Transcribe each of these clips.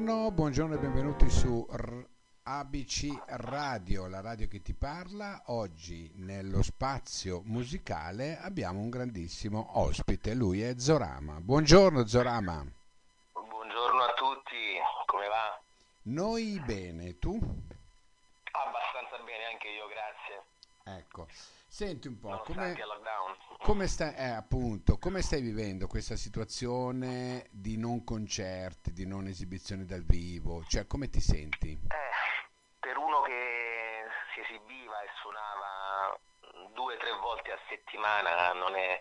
buongiorno, buongiorno e benvenuti su ABC Radio, la radio che ti parla. Oggi nello spazio musicale abbiamo un grandissimo ospite, lui è Zorama. Buongiorno Zorama. Buongiorno a tutti, come va? Noi bene, tu? Abbastanza bene anche io, grazie. Ecco, senti un po', come, come stai, eh, appunto, come stai vivendo questa situazione di non concerti, di non esibizioni dal vivo? Cioè, come ti senti? Eh, per uno che si esibiva e suonava due o tre volte a settimana non è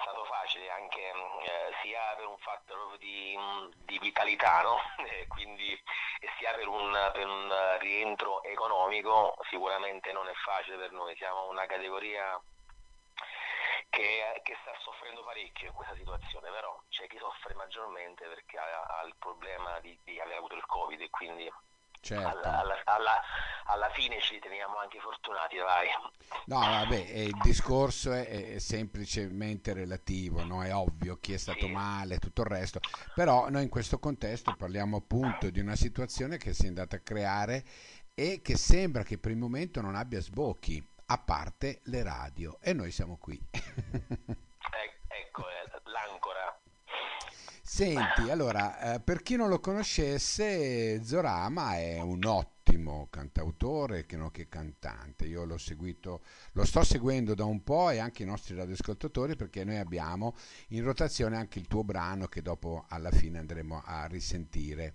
stato facile anche eh, sia per un fatto di, di vitalità, no? E quindi e sia per un, per un rientro economico sicuramente non è facile per noi, siamo una categoria che, che sta soffrendo parecchio in questa situazione, però c'è chi soffre maggiormente perché ha, ha il problema di, di aver avuto il Covid e quindi Certo. alla, alla- alla- alla fine ci riteniamo anche fortunati, vai. No, vabbè, eh, il discorso è, è semplicemente relativo, no? È ovvio chi è stato Sì. male tutto il resto, però noi in questo contesto parliamo appunto di una situazione che si è andata a creare e che sembra che per il momento non abbia sbocchi, a parte le radio, e noi siamo qui. E- ecco, eh. Senti, allora, eh, per chi non lo conoscesse, Zorama è un ottimo cantautore che non che cantante. Io l'ho seguito, lo sto seguendo da un po' e anche i nostri radioascoltatori perché noi abbiamo in rotazione anche il tuo brano che dopo alla fine andremo a risentire.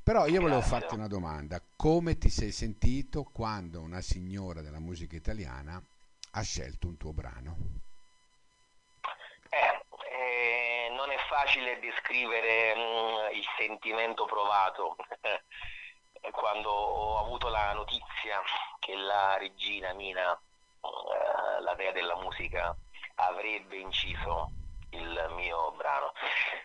Però io volevo farti una domanda, come ti sei sentito quando una signora della musica italiana ha scelto un tuo brano? Eh, facile descrivere mm, il sentimento provato quando ho avuto la notizia che la regina Mina, eh, la dea della musica, avrebbe inciso il mio brano.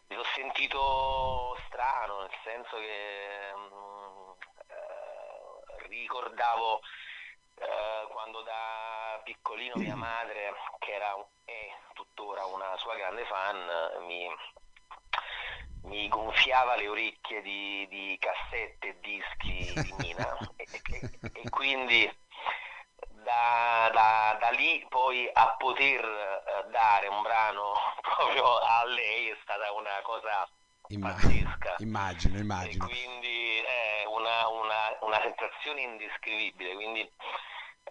Mi sono sentito strano, nel senso che mm, eh, ricordavo eh, quando da piccolino mia madre, che era è tuttora una sua grande fan, mi, mi gonfiava le orecchie di, di cassette e dischi di Mina e, e- e quindi da, da- da lì poi a poter eh, dare un brano proprio a lei è stata una cosa Imma- pazzesca. immagino, E immagino. quindi è una, una- una sensazione indescrivibile, quindi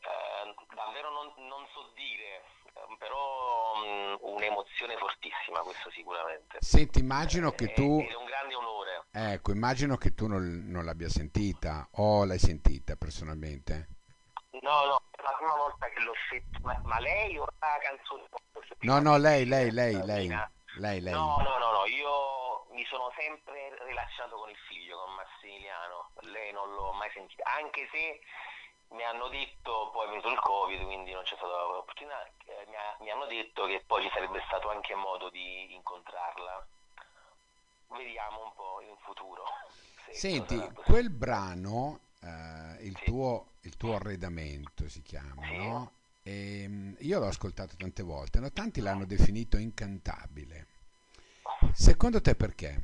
eh, davvero non, non so dire, eh, però mh, un'emozione fortissima questo sicuramente. Senti, immagino che Eh, tu... Ed è un grande onore. Ecco, immagino che tu non, non l'abbia sentita o l'hai sentita personalmente. No, no, è la prima volta che l'ho sentito, ma, ma lei o la canzone? No, no, lei, lei, lei, lei, lei, lei. No, no, no, no, io mi sono sempre relazionato con il figlio, con Massimiliano, lei non l'ho mai sentita, anche se mi hanno detto, poi è venuto il Covid, quindi non c'è stata l'opportunità, eh, mi, ha- mi hanno detto che poi ci sarebbe stato anche modo di incontrarla. Vediamo un po' in futuro. se Senti, quel brano, eh, il Sì. tuo, il tuo arredamento si chiama, Sì. no? Ehm, io l'ho ascoltato tante volte, no? Tanti l'hanno definito incantabile. Secondo te perché?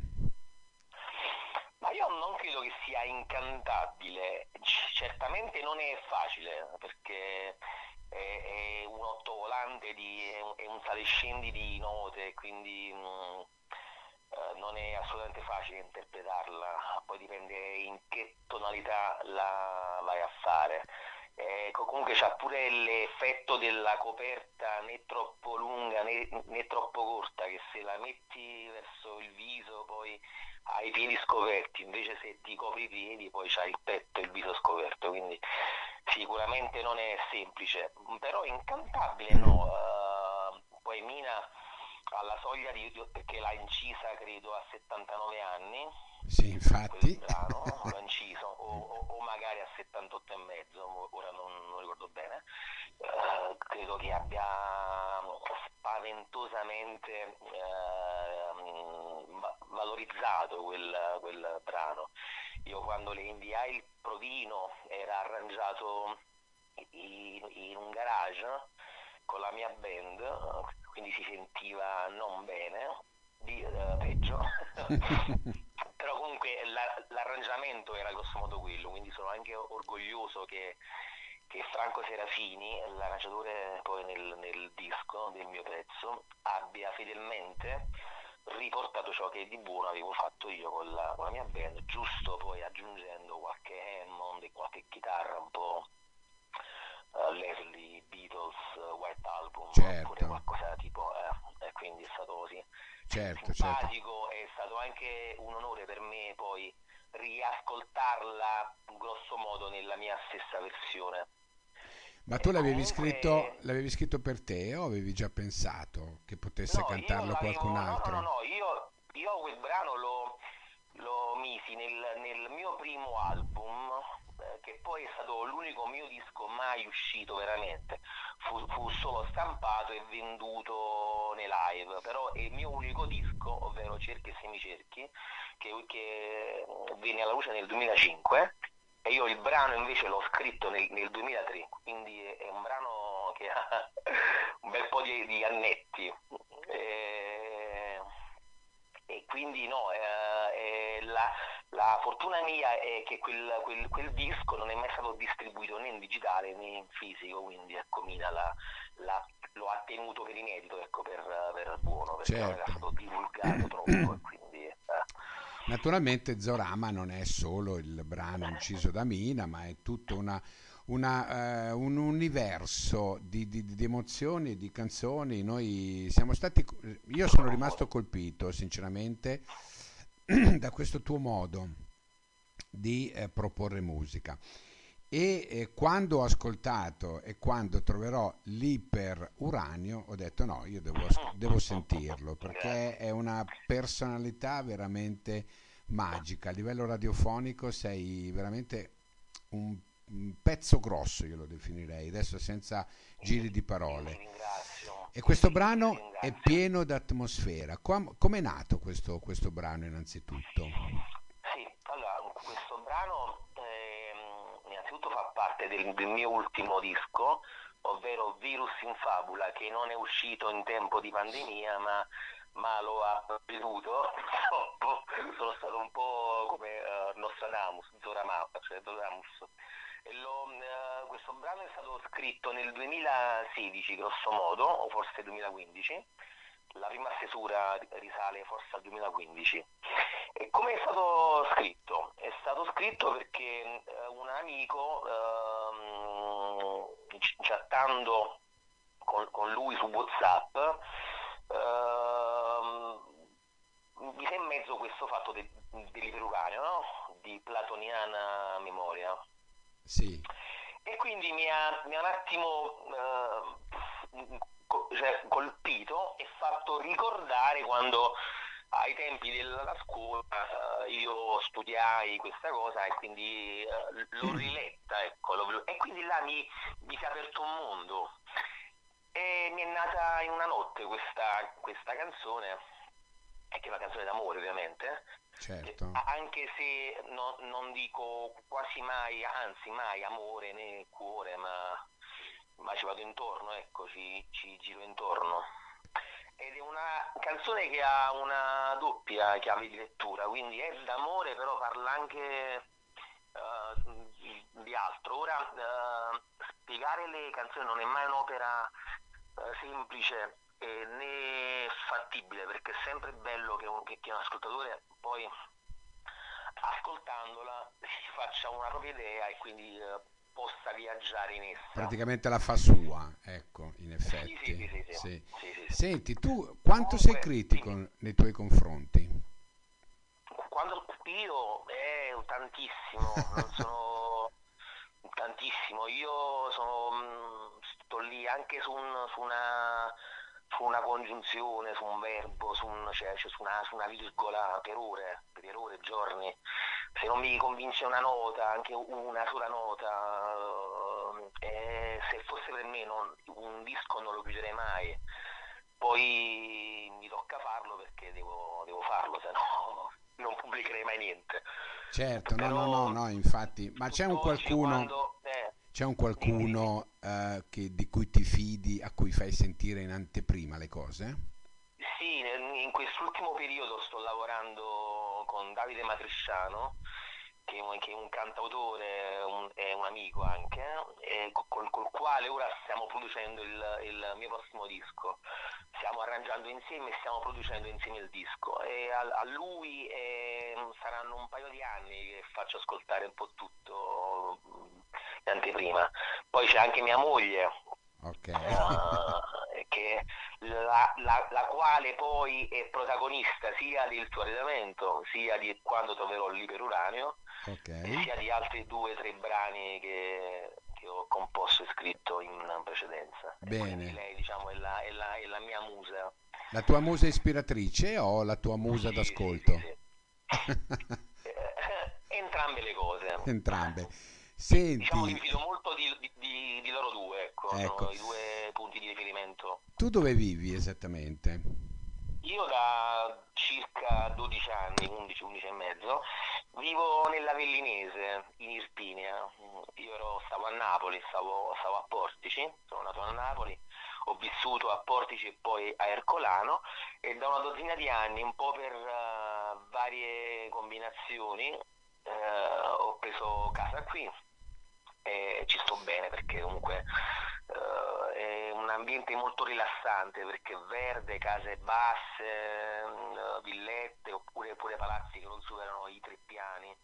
Ma io non credo che sia incantabile, certamente non è facile perché è, è un ottovolante, di, è, un, è un salescendi di note, quindi mh, eh, non è assolutamente facile interpretarla, poi dipende in che tonalità la vai a fare. Eh, co- comunque c'ha pure l'effetto della coperta né troppo lunga né, né troppo corta, che se la metti verso il viso poi hai i piedi scoperti, invece se ti copri i piedi poi c'hai il petto e il viso scoperto, quindi sicuramente non è semplice, però incantabile no. Eh, poi Mina alla soglia di, di- perché l'ha incisa credo a 79 anni, Sì, infatti. brano, l'ha inciso, o, o- o magari a 78 e mezzo, mo- ora non, non ricordo bene, Eh, credo che abbia spaventosamente ehm, va- valorizzato quel, quel brano. Io quando le inviai il provino era arrangiato in, in un garage con la mia band, quindi si sentiva non bene, di- eh, peggio. però comunque la, l'arrangiamento era grosso modo quello, quindi sono anche orgoglioso che, che Franco Serafini, l'arrangiatore poi nel, nel disco del mio pezzo, abbia fedelmente riportato ciò che di buono avevo fatto io con la, con la mia band, giusto poi aggiungendo qualche Hammond e qualche chitarra un po' uh, Leslie, Beatles, White Album, certo. oppure qualcosa tipo, eh, e quindi è stato così certo, simpatico, certo. è stato anche un onore per me poi riascoltarla grosso modo nella mia stessa versione. Ma tu l'avevi, scritto, l'avevi scritto per te o avevi già pensato che potesse no, cantarlo qualcun altro? No, no, no, io, io quel brano lo, lo misi nel, nel, mio primo album, eh, che poi è stato l'unico mio disco mai uscito veramente. Fu, fu, solo stampato e venduto nei live, però è il mio unico disco, ovvero Cerchi e Semicerchi, che, che venne alla luce nel 2005 e io il brano invece l'ho scritto nel, nel 2003, quindi è, è, un brano che ha un bel po' di, di annetti. E, e, quindi no, eh, la, la, fortuna mia è che quel, quel, quel, disco non è mai stato distribuito né in digitale né in fisico, quindi ecco Mina la, la, lo ha tenuto per inedito ecco, per, per buono, perché certo. non era stato divulgato troppo. Quindi, eh. Naturalmente Zorama non è solo il brano inciso da Mina, ma è tutto una, una, uh, un universo di, di, di, emozioni, di canzoni. Noi siamo stati, io sono rimasto colpito sinceramente da questo tuo modo di eh, proporre musica. E eh, quando ho ascoltato e quando troverò l'iper uranio ho detto no, io devo, devo sentirlo perché è una personalità veramente magica. A livello radiofonico sei veramente un, pezzo grosso, io lo definirei, adesso senza giri di parole. E questo brano è pieno d'atmosfera. Com- com'è nato questo, questo brano innanzitutto? Sì, allora, questo brano innanzitutto fa parte del, del mio ultimo disco, ovvero Virus in Fabula, che non è uscito in tempo di pandemia, ma, ma lo ha veduto. Sono stato un po' come uh, Nostradamus, Zoramapa, cioè Zoramus. Lo, uh, questo brano è stato scritto nel 2016, grosso modo, o forse 2015 la prima stesura risale forse al 2015. E come è stato scritto? È stato scritto perché eh, un amico, ehm, chattando con, con, lui su Whatsapp, ehm, mi si è in mezzo questo fatto de, dell'iperuranio, no? di platoniana memoria. Sì. E quindi mi ha, mi ha un attimo... Eh, cioè, colpito e fatto ricordare quando ai tempi della scuola uh, io studiai questa cosa e quindi uh, l'ho riletta ecco, l'ho, e quindi là mi, mi, si è aperto un mondo. E mi è nata in una notte questa, questa canzone che è una canzone d'amore ovviamente. Certo. anche se no, non dico quasi mai anzi mai amore né cuore ma vado intorno, ecco, ci, ci giro intorno. Ed è una canzone che ha una doppia chiave di lettura, quindi è d'amore, però parla anche uh, di altro. Ora, uh, spiegare le canzoni non è mai un'opera uh, semplice né fattibile, perché è sempre bello che un, che, che un ascoltatore poi ascoltandola si faccia una propria idea e quindi possa viaggiare in essa. Praticamente la fa sua, ecco, in effetti. Sì, sì, sì, sì, Senti, tu quanto Comunque, sei critico nei tuoi confronti? Quando io, eh, tantissimo, non sono tantissimo, io sono, mm, sto lì anche su, un, su una su una congiunzione, su un verbo, su, un, cioè, cioè su, una, su, una, virgola per ore, per ore, giorni. Se non mi convince una nota, anche una sola nota, eh, se fosse per me non, un disco non lo chiuderei mai. Poi mi tocca farlo perché devo, devo farlo, se no non pubblicherei mai niente. Certo, Però, no, no, no, no, infatti, ma c'è un qualcuno... Quando, eh, c'è un qualcuno uh, che, di cui ti fidi, a cui fai sentire in anteprima le cose? Sì, in quest'ultimo periodo sto lavorando con Davide Matrisciano, che è un cantautore un, è un amico anche, col, col, quale ora stiamo producendo il, il, mio prossimo disco. Stiamo arrangiando insieme e stiamo producendo insieme il disco. E a, a lui eh, saranno un paio di anni che faccio ascoltare un po' tutto in anteprima. Poi c'è anche mia moglie. Okay. Uh, che la, la, la, quale poi è protagonista sia del tuo arredamento sia di quando troverò l'iperuranio okay. sia di altri due o tre brani che, che, ho composto e scritto in precedenza. Bene. lei diciamo è la, è, la, è la, mia musa. La tua musa ispiratrice o la tua musa sì, d'ascolto? Sì, sì, Entrambe le cose. Entrambe. Senti... Diciamo che mi fido molto di, di, di, loro due, ecco, ecco. i due punti di riferimento. Tu dove vivi esattamente? Io da circa 12 anni, 11, 11 e mezzo, vivo nell'Avellinese, in Irpinia. Io ero, stavo a Napoli, stavo, stavo, a Portici, sono nato a Napoli, ho vissuto a Portici e poi a Ercolano e da una dozzina di anni, un po' per uh, varie combinazioni, uh, ho preso casa qui e ci sto bene perché comunque uh, è un ambiente molto rilassante perché è verde, case basse, uh, villette oppure pure palazzi che non superano i tre piani.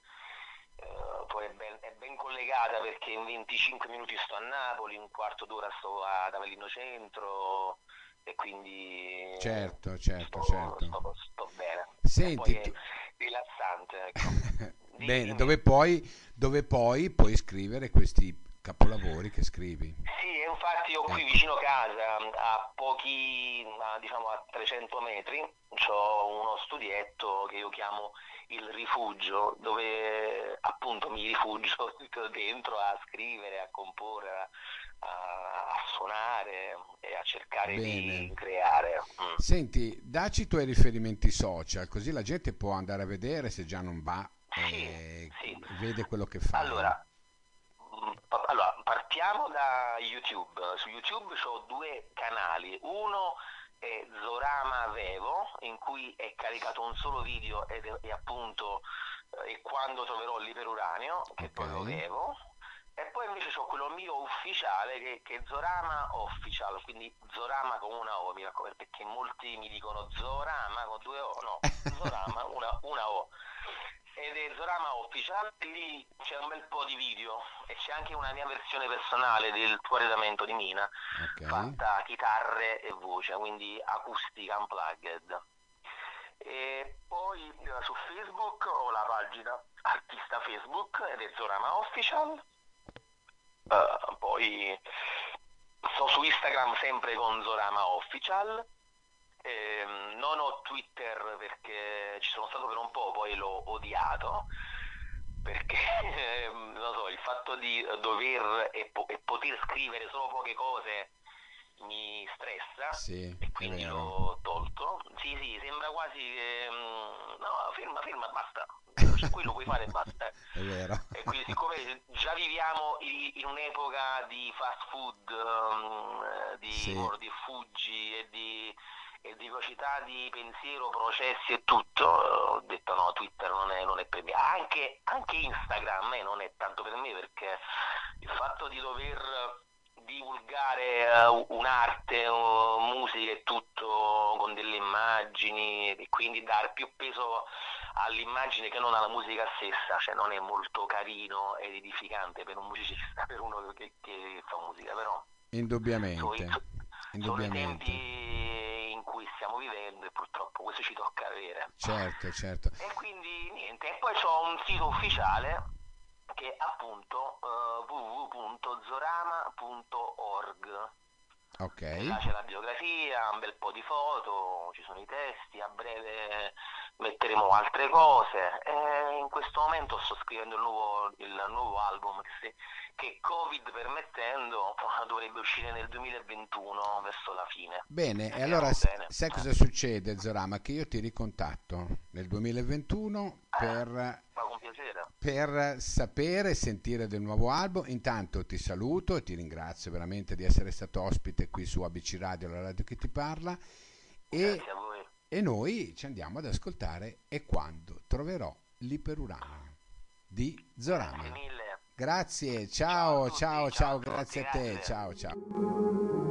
Uh, poi è ben, è ben, collegata perché in 25 minuti sto a Napoli, un quarto d'ora sto ad Avellino Centro e quindi certo, certo, sto, certo. Sto, sto bene. Senti, tu... rilassante. Ecco. Bene, dove poi, dove poi puoi scrivere questi capolavori che scrivi. Sì, infatti io qui ecco. vicino casa, a pochi, a, diciamo a 300 metri, ho uno studietto che io chiamo il rifugio, dove appunto mi rifugio dentro a scrivere, a comporre, a, a suonare e a cercare Bene. di creare. Mm. Senti, dacci i tuoi riferimenti social, così la gente può andare a vedere se già non va sì, sì. vede quello che fa. Allora, mm, allora, partiamo da YouTube. Su YouTube ho due canali. Uno è Zorama Vevo, in cui è caricato un solo video ed è, è appunto eh, è quando troverò l'iperuranio, che okay. poi lo vevo. E poi invece ho quello mio ufficiale che, che, è Zorama Official, quindi Zorama con una O, mi raccomando, perché molti mi dicono Zorama con due O, no, Zorama una, una O ed è Zorama Official, lì c'è un bel po' di video e c'è anche una mia versione personale del tuo arredamento di Mina, okay. fatta chitarre e voce, quindi acustica unplugged. E poi eh, su Facebook ho la pagina artista Facebook ed è Zorama Official. Uh, poi sto su Instagram sempre con Zorama Official eh, non ho Twitter perché ci sono stato per un po', poi l'ho odiato perché eh, non so, il fatto di dover e, po- e, poter scrivere solo poche cose mi stressa sì, e quindi l'ho tolto. Sì, sì, sembra quasi che mm, no, ferma, ferma, basta. Cioè, qui lo puoi fare e basta. È vero. E quindi siccome già viviamo in un'epoca di fast food, um, di sì. e fuggi e di e di velocità di pensiero, processi e tutto, ho detto no, Twitter non è, non è per me. Anche, anche Instagram eh, non è tanto per me perché il fatto di dover divulgare uh, un'arte, uh, musica e tutto con delle immagini e quindi dare più peso all'immagine che non alla musica stessa, cioè non è molto carino ed edificante per un musicista, per uno che, che fa musica, però indubbiamente, sono, indubbiamente. sono i tempi in cui stiamo vivendo e purtroppo questo ci tocca avere. Certo, certo. E quindi niente, e poi ho un sito ufficiale che è appunto uh, www.zorama.org. Ok. Là c'è la biografia, un bel po' di foto, ci sono i testi, a breve metteremo altre cose. E in questo momento sto scrivendo il nuovo, il nuovo album che, che Covid permettendo dovrebbe uscire nel 2021 verso la fine. Bene, e allora bene. sai cosa succede Zorama? Che io ti ricontatto nel 2021 per... Eh, piacere. Per sapere e sentire del nuovo album, intanto ti saluto e ti ringrazio veramente di essere stato ospite qui su ABC Radio, la radio che ti parla. E, Grazie a voi e noi ci andiamo ad ascoltare E quando troverò l'iperuranio di Zorama. Grazie ciao, Ciao ciao, grazie a te, ciao, ciao.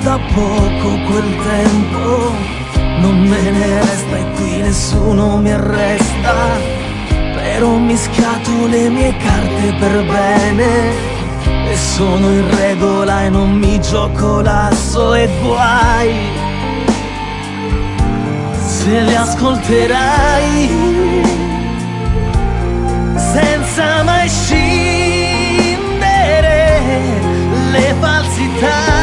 da poco quel tempo. Non me ne resta e qui nessuno mi arresta. Però ho mischiato le mie carte per bene. E sono in regola e non mi gioco l'asso. E guai se le ascolterai. Senza mai scindere le falsità.